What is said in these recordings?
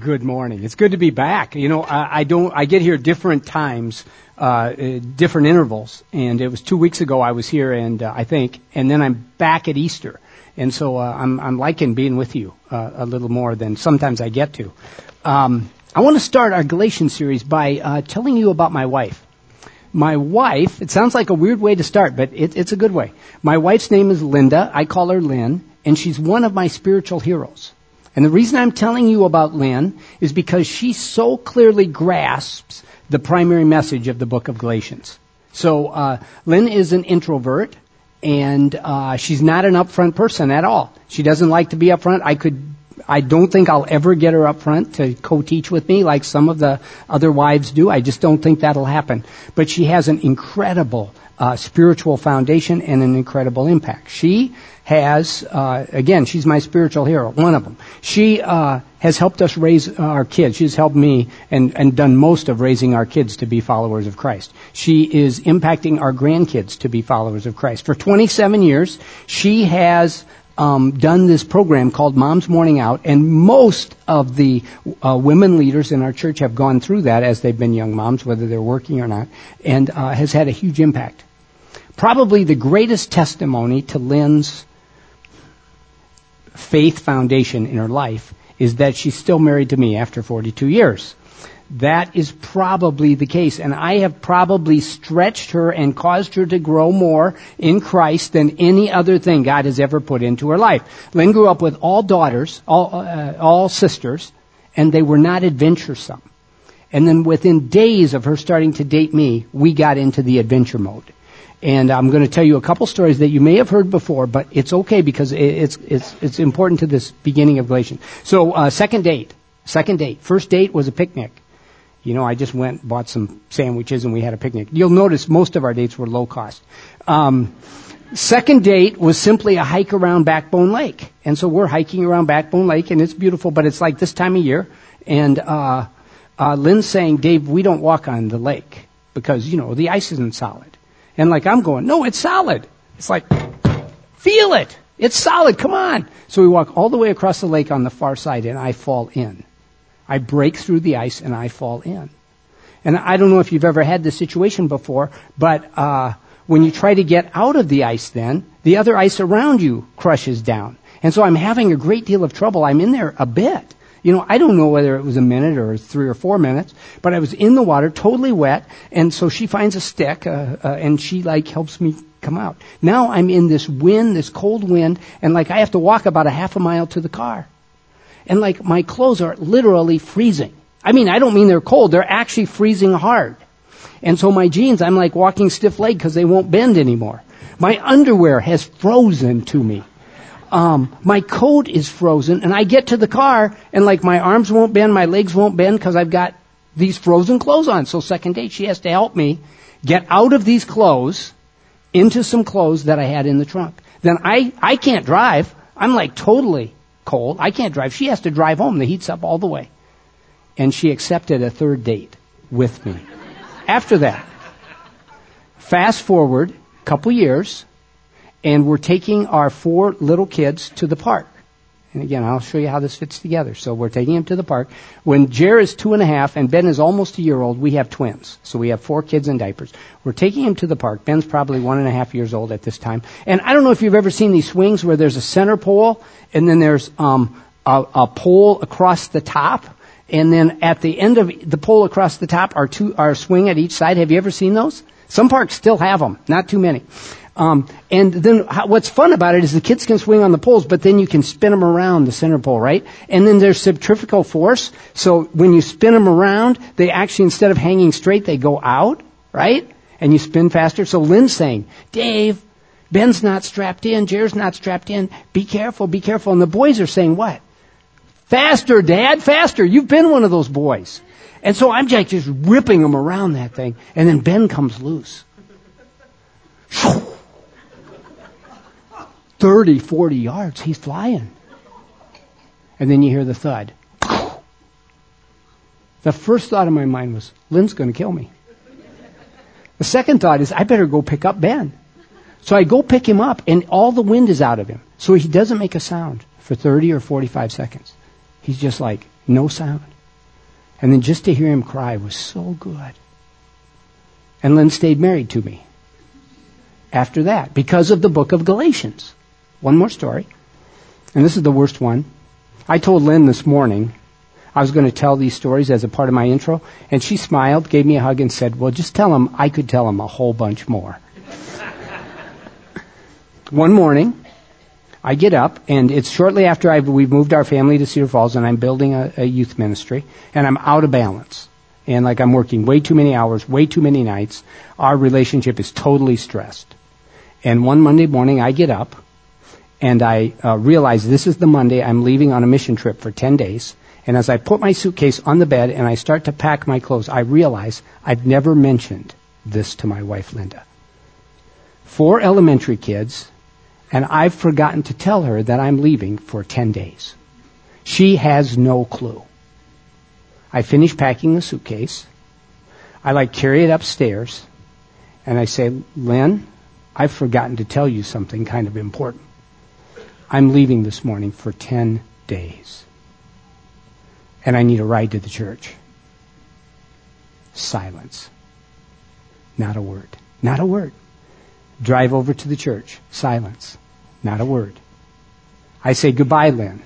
Good morning. It's good to be back. You know, I, I don't. I get here different times, uh, uh, different intervals, and it was two weeks ago I was here, and uh, I think, and then I'm back at Easter, and so uh, I'm I'm liking being with you uh, a little more than sometimes I get to. Um, I want to start our Galatians series by uh, telling you about my wife. My wife. It sounds like a weird way to start, but it, it's a good way. My wife's name is Linda. I call her Lynn, and she's one of my spiritual heroes. And the reason I'm telling you about Lynn is because she so clearly grasps the primary message of the book of Galatians. So uh, Lynn is an introvert, and uh, she's not an upfront person at all. She doesn't like to be upfront. I could, I don't think I'll ever get her up front to co-teach with me like some of the other wives do. I just don't think that'll happen. But she has an incredible uh, spiritual foundation and an incredible impact. She has, uh, again, she's my spiritual hero, one of them. She uh, has helped us raise our kids. She's helped me and, and done most of raising our kids to be followers of Christ. She is impacting our grandkids to be followers of Christ. For 27 years, she has um, done this program called Mom's Morning Out, and most of the uh, women leaders in our church have gone through that as they've been young moms, whether they're working or not, and uh, has had a huge impact. Probably the greatest testimony to Lynn's faith foundation in her life is that she's still married to me after 42 years. That is probably the case. And I have probably stretched her and caused her to grow more in Christ than any other thing God has ever put into her life. Lynn grew up with all daughters, all, uh, all sisters, and they were not adventuresome. And then within days of her starting to date me, we got into the adventure mode. And I'm going to tell you a couple stories that you may have heard before, but it's okay because it's it's it's important to this beginning of Galatians. So uh, second date, second date, first date was a picnic. You know, I just went bought some sandwiches and we had a picnic. You'll notice most of our dates were low cost. Um, second date was simply a hike around Backbone Lake, and so we're hiking around Backbone Lake, and it's beautiful, but it's like this time of year, and uh, uh, Lynn's saying, Dave, we don't walk on the lake because you know the ice isn't solid. And like I'm going, no, it's solid. It's like, feel it. It's solid. Come on. So we walk all the way across the lake on the far side and I fall in. I break through the ice and I fall in. And I don't know if you've ever had this situation before, but uh, when you try to get out of the ice, then the other ice around you crushes down. And so I'm having a great deal of trouble. I'm in there a bit. You know, I don't know whether it was a minute or three or four minutes, but I was in the water, totally wet, and so she finds a stick, uh, uh, and she like helps me come out. Now I'm in this wind, this cold wind, and like I have to walk about a half a mile to the car. And like my clothes are literally freezing. I mean, I don't mean they're cold, they're actually freezing hard. And so my jeans, I'm like walking stiff legged because they won't bend anymore. My underwear has frozen to me um, my coat is frozen, and I get to the car, and like my arms won't bend, my legs won't bend because I've got these frozen clothes on. So second date, she has to help me get out of these clothes into some clothes that I had in the trunk. Then I, I can't drive. I'm like totally cold. I can't drive. She has to drive home. The heat's up all the way. And she accepted a third date with me. After that, fast forward a couple years, and we're taking our four little kids to the park. And again, I'll show you how this fits together. So we're taking them to the park. When Jer is two and a half and Ben is almost a year old, we have twins. So we have four kids in diapers. We're taking him to the park. Ben's probably one and a half years old at this time. And I don't know if you've ever seen these swings where there's a center pole and then there's um, a, a pole across the top. And then at the end of the pole across the top are two, are swing at each side. Have you ever seen those? Some parks still have them, not too many. Um, and then how, what's fun about it is the kids can swing on the poles, but then you can spin them around the center pole, right? And then there's centrifugal force. So when you spin them around, they actually, instead of hanging straight, they go out, right? And you spin faster. So Lynn's saying, Dave, Ben's not strapped in, Jer's not strapped in. Be careful, be careful. And the boys are saying what? Faster, Dad, faster. You've been one of those boys. And so I'm just ripping them around that thing. And then Ben comes loose. 30, 40 yards. He's flying. And then you hear the thud. The first thought in my mind was, Lynn's going to kill me. The second thought is, I better go pick up Ben. So I go pick him up, and all the wind is out of him. So he doesn't make a sound for 30 or 45 seconds. He's just like, No sound. And then just to hear him cry was so good. And Lynn stayed married to me after that because of the book of Galatians. One more story. And this is the worst one. I told Lynn this morning I was going to tell these stories as a part of my intro, and she smiled, gave me a hug, and said, Well, just tell them I could tell them a whole bunch more. One morning, I get up, and it's shortly after I've, we've moved our family to Cedar Falls, and I'm building a, a youth ministry, and I'm out of balance. And like I'm working way too many hours, way too many nights. Our relationship is totally stressed. And one Monday morning, I get up, and I uh, realize this is the Monday I'm leaving on a mission trip for 10 days. And as I put my suitcase on the bed and I start to pack my clothes, I realize I've never mentioned this to my wife, Linda. Four elementary kids, and I've forgotten to tell her that I'm leaving for 10 days. She has no clue. I finish packing the suitcase. I like carry it upstairs and I say, Lynn, I've forgotten to tell you something kind of important. I'm leaving this morning for 10 days. And I need a ride to the church. Silence. Not a word. Not a word. Drive over to the church. Silence. Not a word. I say goodbye, Lynn.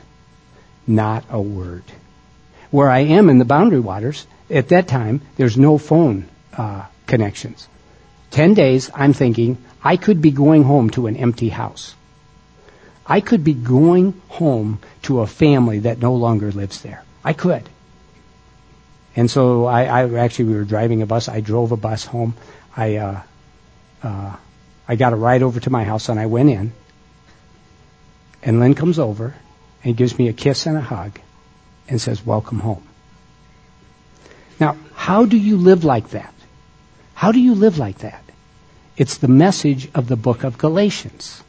Not a word. Where I am in the boundary waters, at that time, there's no phone uh, connections. Ten days, I'm thinking, I could be going home to an empty house. I could be going home to a family that no longer lives there. I could. And so I, I actually we were driving a bus. I drove a bus home. I uh, uh, I got a ride over to my house and I went in. And Lynn comes over and gives me a kiss and a hug and says, "Welcome home." Now, how do you live like that? How do you live like that? It's the message of the book of Galatians.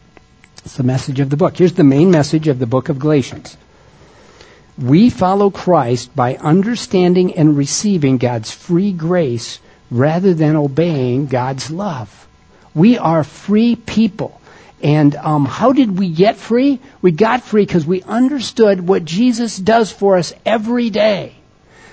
The message of the book. Here's the main message of the book of Galatians. We follow Christ by understanding and receiving God's free grace rather than obeying God's love. We are free people. And um, how did we get free? We got free because we understood what Jesus does for us every day.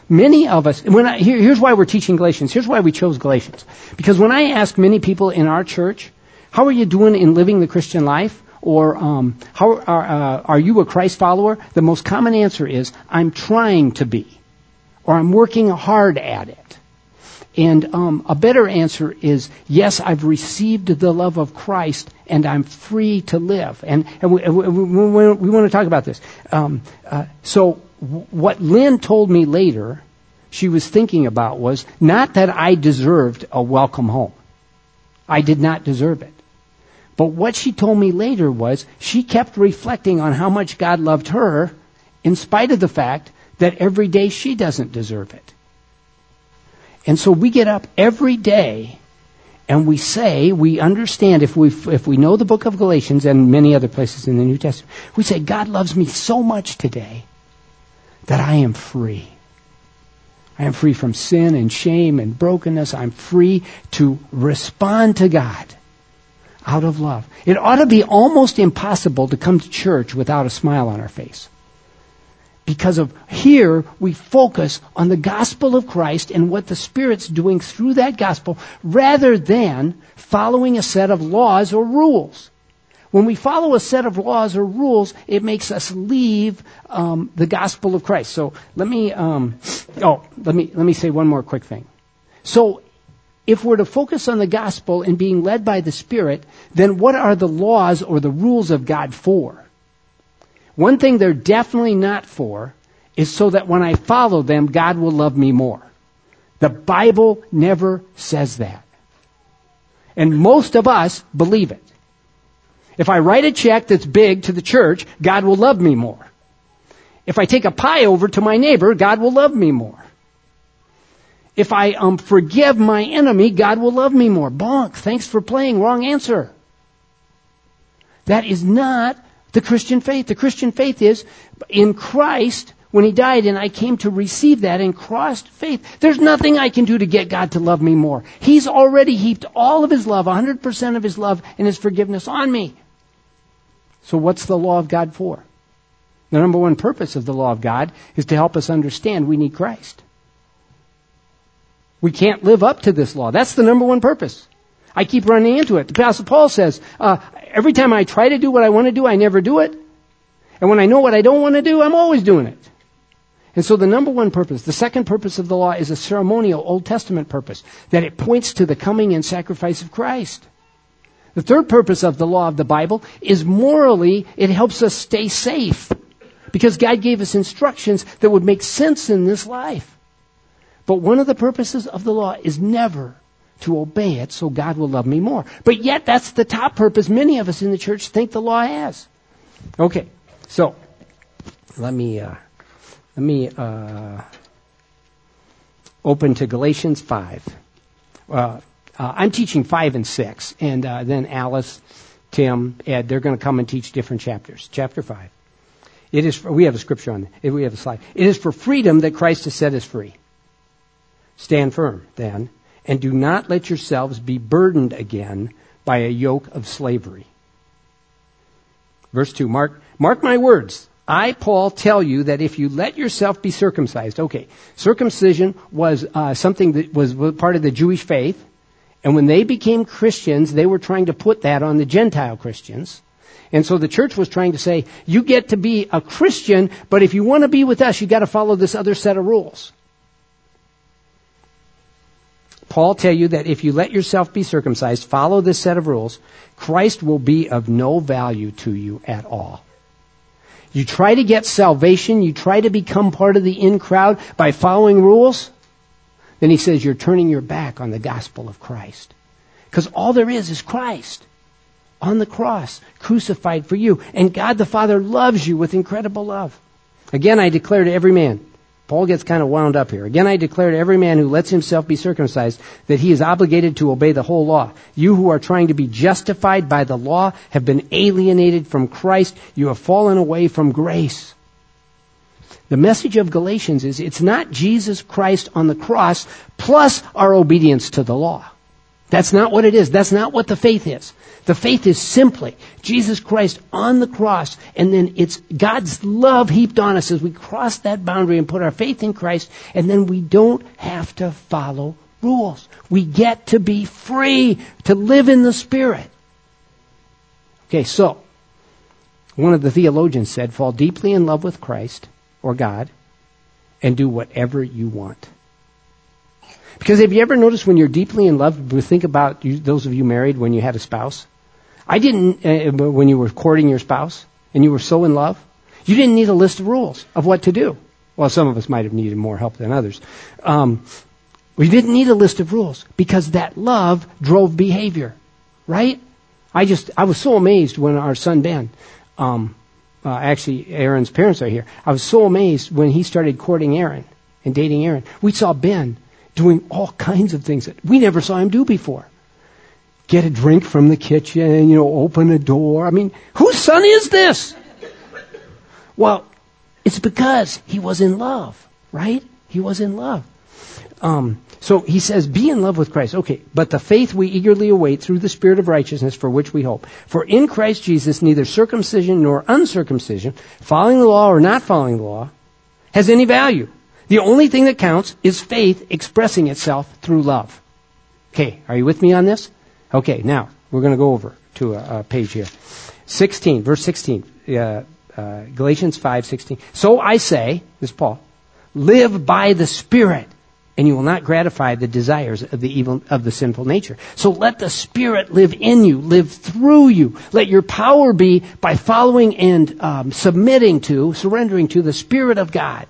Many of us, when I, here, here's why we're teaching Galatians. Here's why we chose Galatians. Because when I ask many people in our church, how are you doing in living the Christian life? Or um, how are, uh, are you a Christ follower? The most common answer is I'm trying to be, or I'm working hard at it. And um, a better answer is yes, I've received the love of Christ and I'm free to live. And, and we, we, we, we, want to talk about this. Um, uh, so what Lynn told me later, she was thinking about was not that I deserved a welcome home. I did not deserve it. But what she told me later was she kept reflecting on how much God loved her in spite of the fact that every day she doesn't deserve it. And so we get up every day and we say, we understand if we, if we know the book of Galatians and many other places in the New Testament, we say, God loves me so much today that I am free. I am free from sin and shame and brokenness. I'm free to respond to God out of love. It ought to be almost impossible to come to church without a smile on our face. Because of here, we focus on the gospel of Christ and what the Spirit's doing through that gospel rather than following a set of laws or rules. When we follow a set of laws or rules, it makes us leave um, the gospel of Christ. So let me, um, oh, let me let me say one more quick thing. So if we're to focus on the gospel and being led by the Spirit, then what are the laws or the rules of God for? One thing they're definitely not for is so that when I follow them, God will love me more. The Bible never says that. And most of us believe it. If I write a check that's big to the church, God will love me more. If I take a pie over to my neighbor, God will love me more. If I um, forgive my enemy, God will love me more. Bonk. Thanks for playing. Wrong answer. That is not the Christian faith. The Christian faith is in Christ when he died and I came to receive that in Christ faith. There's nothing I can do to get God to love me more. He's already heaped all of his love, 100% of his love and his forgiveness on me. So what's the law of God for? The number one purpose of the law of God is to help us understand we need Christ. We can't live up to this law. That's the number one purpose. I keep running into it. The Apostle Paul says, uh, every time I try to do what I want to do, I never do it. And when I know what I don't want to do, I'm always doing it. And so the number one purpose, the second purpose of the law is a ceremonial Old Testament purpose, that it points to the coming and sacrifice of Christ. The third purpose of the law of the Bible is morally, it helps us stay safe. Because God gave us instructions that would make sense in this life. But one of the purposes of the law is never to obey it so God will love me more. But yet that's the top purpose many of us in the church think the law has. Okay, so let me uh, let me uh, open to Galatians five. Uh, uh I'm teaching five and six, and uh, then Alice, Tim, Ed, they're going to come and teach different chapters. Chapter five. It is. For, we have a scripture on it. We have a slide. It is for freedom that Christ has set us free. Stand firm, then, and do not let yourselves be burdened again by a yoke of slavery. Verse 2, mark, mark my words. I, Paul, tell you that if you let yourself be circumcised, okay, circumcision was uh, something that was part of the Jewish faith, and when they became Christians, they were trying to put that on the Gentile Christians. And so the church was trying to say, you get to be a Christian, but if you want to be with us, you got to follow this other set of rules. Paul tell you that if you let yourself be circumcised, follow this set of rules, Christ will be of no value to you at all. You try to get salvation, you try to become part of the in crowd by following rules, then he says you're turning your back on the gospel of Christ. Because all there is is Christ on the cross, crucified for you. And God the Father loves you with incredible love. Again, I declare to every man, Paul gets kind of wound up here. Again, I declare to every man who lets himself be circumcised that he is obligated to obey the whole law. You who are trying to be justified by the law have been alienated from Christ. You have fallen away from grace. The message of Galatians is it's not Jesus Christ on the cross plus our obedience to the law. That's not what it is. That's not what the faith is. The faith is simply Jesus Christ on the cross, and then it's God's love heaped on us as we cross that boundary and put our faith in Christ, and then we don't have to follow rules. We get to be free to live in the Spirit. Okay, so, one of the theologians said, fall deeply in love with Christ or God and do whatever you want. Because have you ever noticed when you're deeply in love, think about you, those of you married when you had a spouse? I didn't, uh, when you were courting your spouse and you were so in love, you didn't need a list of rules of what to do. Well, some of us might have needed more help than others. Um, we didn't need a list of rules because that love drove behavior, right? I just, I was so amazed when our son Ben, um, uh, actually Aaron's parents are here. I was so amazed when he started courting Aaron and dating Aaron. We saw Ben doing all kinds of things that we never saw him do before get a drink from the kitchen, you know, open a door. I mean, whose son is this? Well, it's because he was in love, right? He was in love. Um, so he says, be in love with Christ. Okay, but the faith we eagerly await through the Spirit of righteousness for which we hope. For in Christ Jesus, neither circumcision nor uncircumcision, following the law or not following the law, has any value. The only thing that counts is faith expressing itself through love. Okay, are you with me on this? Okay, now we're going to go over to a, a, page here. 16, verse 16, uh, uh, Galatians 5, 16. So I say, this is Paul, live by the Spirit, and you will not gratify the desires of the evil, of the sinful nature. So let the Spirit live in you, live through you. Let your power be by following and um, submitting to, surrendering to the Spirit of God.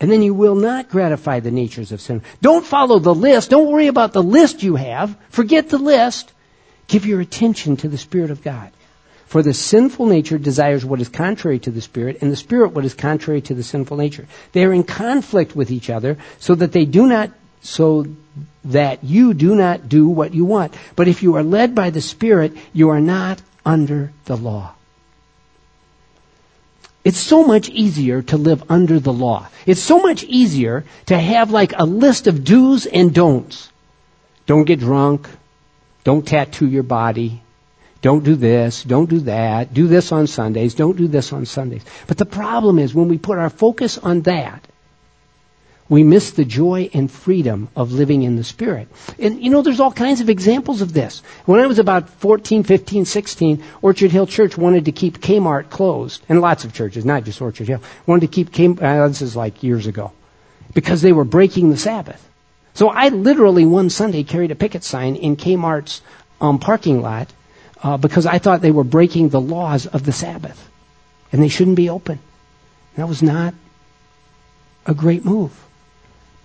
And then you will not gratify the natures of sin. Don't follow the list. Don't worry about the list you have. Forget the list. Give your attention to the Spirit of God. For the sinful nature desires what is contrary to the Spirit, and the Spirit what is contrary to the sinful nature. They are in conflict with each other, so that they do not, so that you do not do what you want. But if you are led by the Spirit, you are not under the law. It's so much easier to live under the law. It's so much easier to have like a list of do's and don'ts. Don't get drunk. Don't tattoo your body. Don't do this, don't do that, do this on Sundays, don't do this on Sundays. But the problem is when we put our focus on that, we miss the joy and freedom of living in the Spirit. And you know, there's all kinds of examples of this. When I was about 14, 15, 16, Orchard Hill Church wanted to keep Kmart closed. And lots of churches, not just Orchard Hill, wanted to keep Kmart, uh, this is like years ago, because they were breaking the Sabbath. So I literally one Sunday carried a picket sign in Kmart's um, parking lot uh, because I thought they were breaking the laws of the Sabbath. And they shouldn't be open. That was not a great move.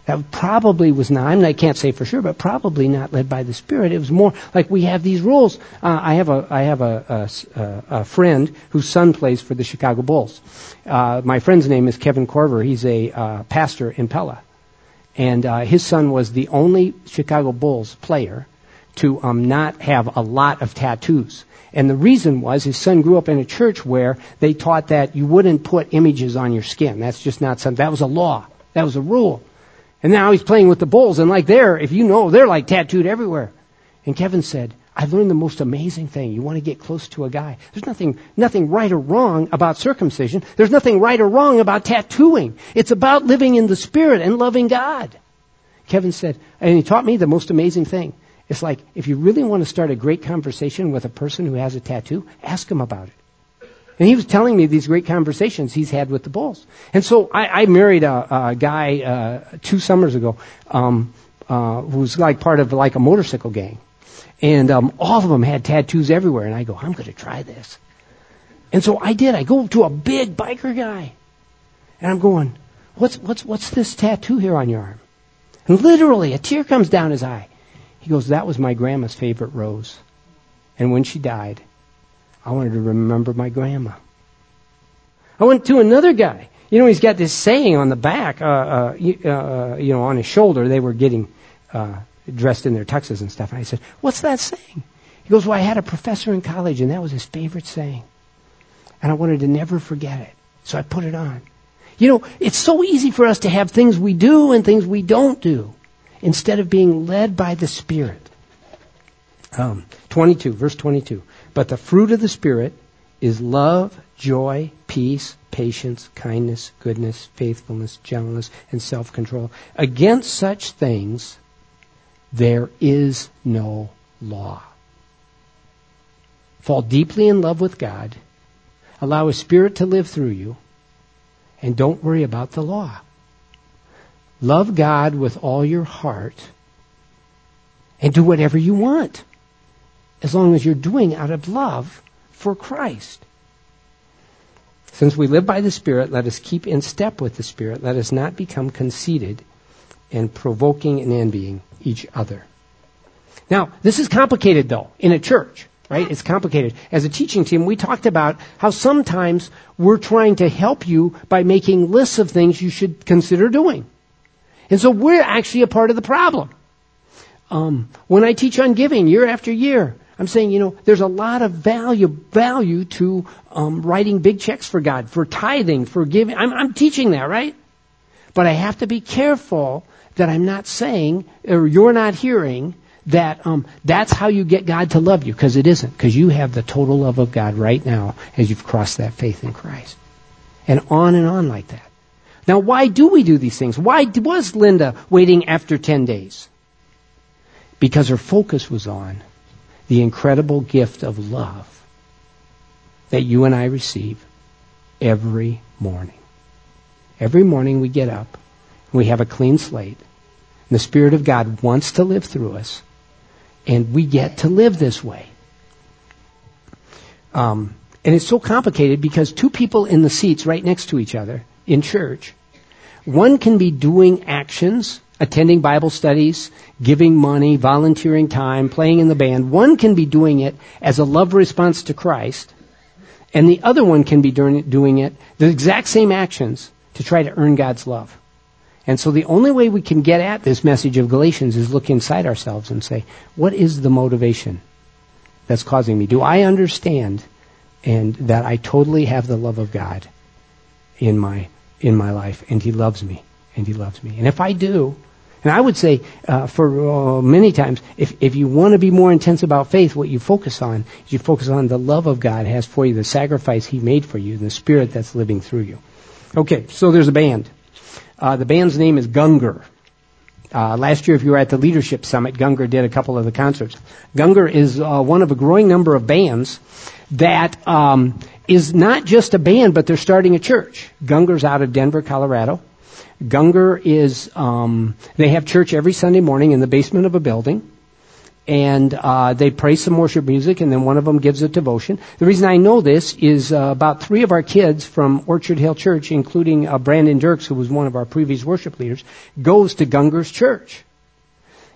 That probably was not, I, mean, I can't say for sure, but probably not led by the Spirit. It was more like we have these rules. Uh, I have, a, I have a, a, a, friend whose son plays for the Chicago Bulls. Uh, my friend's name is Kevin Korver. He's a uh, pastor in Pella. And uh, his son was the only Chicago Bulls player to um, not have a lot of tattoos. And the reason was his son grew up in a church where they taught that you wouldn't put images on your skin. That's just not something. That was a law. That was a rule. And now he's playing with the bulls, and like they're, if you know, they're like tattooed everywhere. And Kevin said, I learned the most amazing thing. You want to get close to a guy. There's nothing, nothing right or wrong about circumcision. There's nothing right or wrong about tattooing. It's about living in the Spirit and loving God. Kevin said, and he taught me the most amazing thing. It's like, if you really want to start a great conversation with a person who has a tattoo, ask him about it. And he was telling me these great conversations he's had with the bulls. And so I, I married a, a guy uh, two summers ago um, uh, who was like part of like a motorcycle gang. And um, all of them had tattoos everywhere. And I go, I'm going to try this. And so I did. I go to a big biker guy. And I'm going, what's, what's, what's this tattoo here on your arm? And literally, a tear comes down his eye. He goes, that was my grandma's favorite rose. And when she died, I wanted to remember my grandma. I went to another guy. You know, he's got this saying on the back, uh, uh, uh, you know, on his shoulder. They were getting uh, dressed in their tuxes and stuff. And I said, What's that saying? He goes, Well, I had a professor in college, and that was his favorite saying. And I wanted to never forget it. So I put it on. You know, it's so easy for us to have things we do and things we don't do instead of being led by the Spirit. Um, 22, verse 22. But the fruit of the Spirit is love, joy, peace, patience, kindness, goodness, faithfulness, gentleness, and self control. Against such things, there is no law. Fall deeply in love with God, allow His Spirit to live through you, and don't worry about the law. Love God with all your heart and do whatever you want as long as you're doing out of love for Christ. Since we live by the Spirit, let us keep in step with the Spirit. Let us not become conceited and provoking and envying each other. Now, this is complicated though, in a church, right? It's complicated. As a teaching team, we talked about how sometimes we're trying to help you by making lists of things you should consider doing. And so we're actually a part of the problem. Um, when I teach on giving year after year, I'm saying, you know, there's a lot of value value to um, writing big checks for God, for tithing, for giving. I'm, I'm teaching that, right? But I have to be careful that I'm not saying, or you're not hearing, that um, that's how you get God to love you, because it isn't, because you have the total love of God right now as you've crossed that faith in Christ. And on and on like that. Now, why do we do these things? Why was Linda waiting after 10 days? Because her focus was on the incredible gift of love that you and I receive every morning. Every morning we get up, we have a clean slate, and the Spirit of God wants to live through us, and we get to live this way. Um, and it's so complicated because two people in the seats right next to each other in church, one can be doing actions attending Bible studies, giving money, volunteering time, playing in the band. One can be doing it as a love response to Christ, and the other one can be doing it, the exact same actions, to try to earn God's love. And so the only way we can get at this message of Galatians is look inside ourselves and say, what is the motivation that's causing me? Do I understand and that I totally have the love of God in my in my life and he loves me and he loves me. And if I do, And I would say, uh, for uh, many times, if, if you want to be more intense about faith, what you focus on is you focus on the love of God has for you, the sacrifice He made for you, and the Spirit that's living through you. Okay, so there's a band. Uh, the band's name is Gungor. Uh, last year, if you were at the Leadership Summit, Gungor did a couple of the concerts. Gungor is uh, one of a growing number of bands that um, is not just a band, but they're starting a church. Gungor's out of Denver, Colorado. Gungor is, um, they have church every Sunday morning in the basement of a building. And uh, they play some worship music, and then one of them gives a devotion. The reason I know this is uh, about three of our kids from Orchard Hill Church, including uh, Brandon Dirks, who was one of our previous worship leaders, goes to Gungor's church.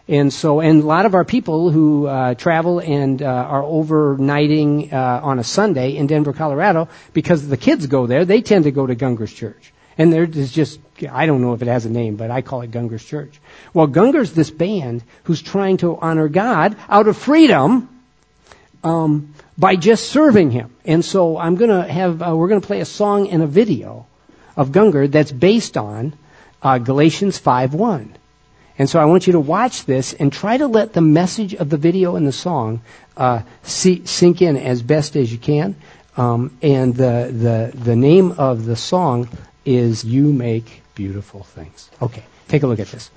And so, and a lot of our people who uh, travel and uh, are overnighting uh, on a Sunday in Denver, Colorado, because the kids go there, they tend to go to Gungor's church. And there is just, I don't know if it has a name, but I call it Gungor's Church. Well, Gungor's this band who's trying to honor God out of freedom um, by just serving Him. And so I'm going to have, uh, we're going to play a song and a video of Gungor that's based on uh, Galatians 5.1. And so I want you to watch this and try to let the message of the video and the song uh, see, sink in as best as you can. Um, and the, the, the name of the song is you make beautiful things. Okay, take a look at this.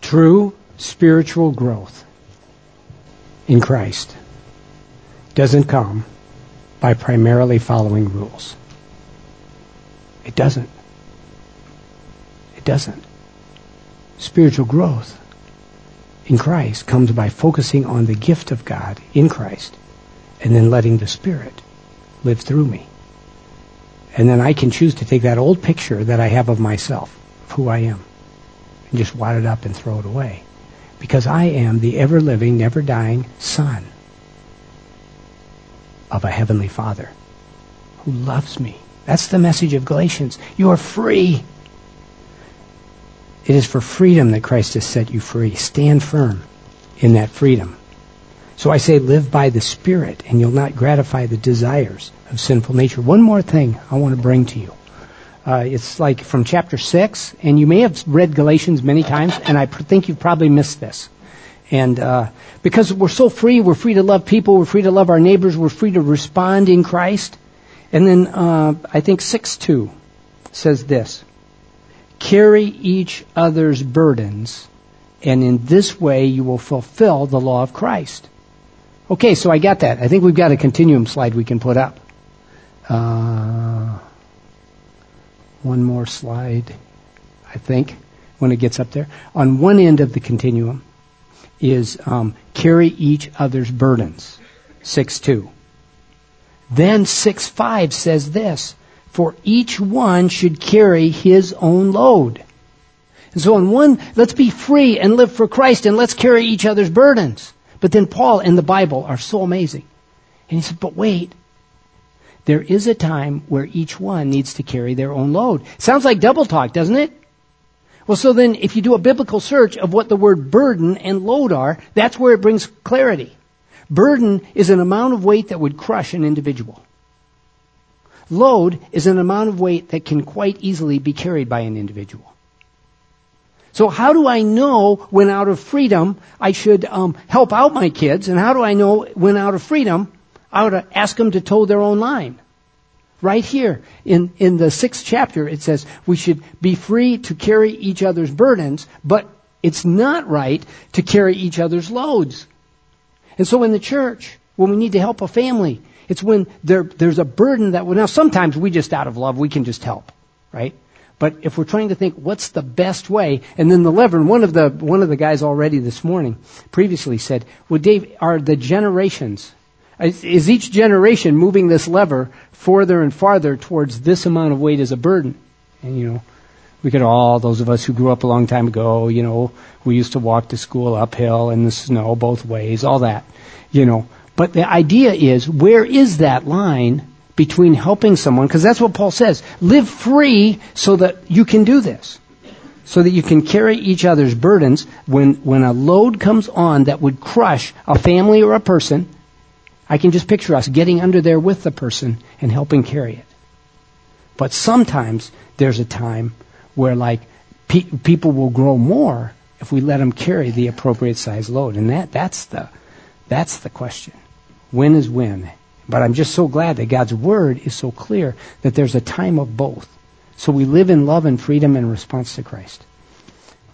True spiritual growth in Christ doesn't come by primarily following rules. It doesn't. It doesn't. Spiritual growth in Christ comes by focusing on the gift of God in Christ and then letting the Spirit live through me. And then I can choose to take that old picture that I have of myself, of who I am, and just wad it up and throw it away. Because I am the ever living, never dying Son of a Heavenly Father who loves me. That's the message of Galatians. You are free. It is for freedom that Christ has set you free. Stand firm in that freedom. So I say live by the Spirit and you'll not gratify the desires of sinful nature. One more thing I want to bring to you. Uh, it's like from chapter 6, and you may have read Galatians many times, and I pr- think you've probably missed this. And uh, because we're so free, we're free to love people, we're free to love our neighbors, we're free to respond in Christ. And then uh, I think 6 2 says this Carry each other's burdens, and in this way you will fulfill the law of Christ. Okay, so I got that. I think we've got a continuum slide we can put up. Uh, one more slide, I think, when it gets up there. On one end of the continuum is um, carry each other's burdens, 6 2. Then 6 5 says this For each one should carry his own load. And so, on one, let's be free and live for Christ and let's carry each other's burdens. But then Paul and the Bible are so amazing. And he said, but wait, there is a time where each one needs to carry their own load. Sounds like double talk, doesn't it? Well, so then if you do a biblical search of what the word burden and load are, that's where it brings clarity. Burden is an amount of weight that would crush an individual. Load is an amount of weight that can quite easily be carried by an individual. So how do I know when out of freedom I should um, help out my kids, and how do I know when out of freedom I ought to ask them to toe their own line? Right here in, in the sixth chapter, it says we should be free to carry each other's burdens, but it's not right to carry each other's loads. And so in the church, when we need to help a family, it's when there, there's a burden that, now sometimes we just out of love, we can just help, right? But if we're trying to think what's the best way, and then the lever, and one of the one of the guys already this morning previously said, "Well, Dave, are the generations is, is each generation moving this lever further and farther towards this amount of weight as a burden?" And you know, we could all those of us who grew up a long time ago, you know, we used to walk to school uphill in the snow both ways, all that, you know. But the idea is, where is that line between helping someone, because that's what Paul says. Live free so that you can do this. So that you can carry each other's burdens when, when a load comes on that would crush a family or a person. I can just picture us getting under there with the person and helping carry it. But sometimes there's a time where like pe- people will grow more if we let them carry the appropriate size load. And that, that's the, that's the question. When is when? But I'm just so glad that God's word is so clear that there's a time of both. So we live in love and freedom in response to Christ.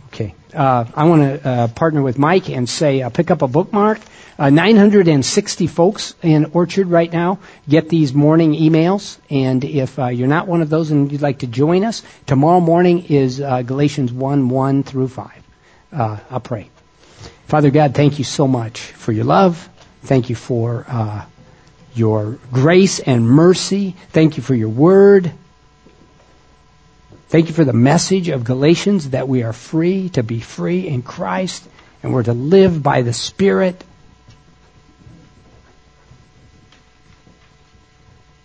Okay. Uh, I want to uh, partner with Mike and say, uh, pick up a bookmark. Uh, 960 folks in Orchard right now get these morning emails. And if uh, you're not one of those and you'd like to join us, tomorrow morning is uh, Galatians 1 1 through 5. I'll pray. Father God, thank you so much for your love. Thank you for your grace and mercy. Thank you for your word. Thank you for the message of Galatians that we are free to be free in Christ and we're to live by the Spirit.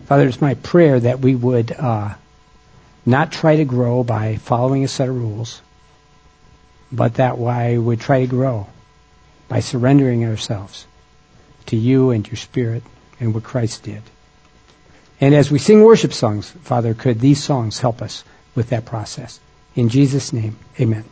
Father, it's my prayer that we would uh, not try to grow by following a set of rules, but that we would try to grow by surrendering ourselves to you and your Spirit and what Christ did. And as we sing worship songs, Father, could these songs help us with that process? In Jesus' name, amen.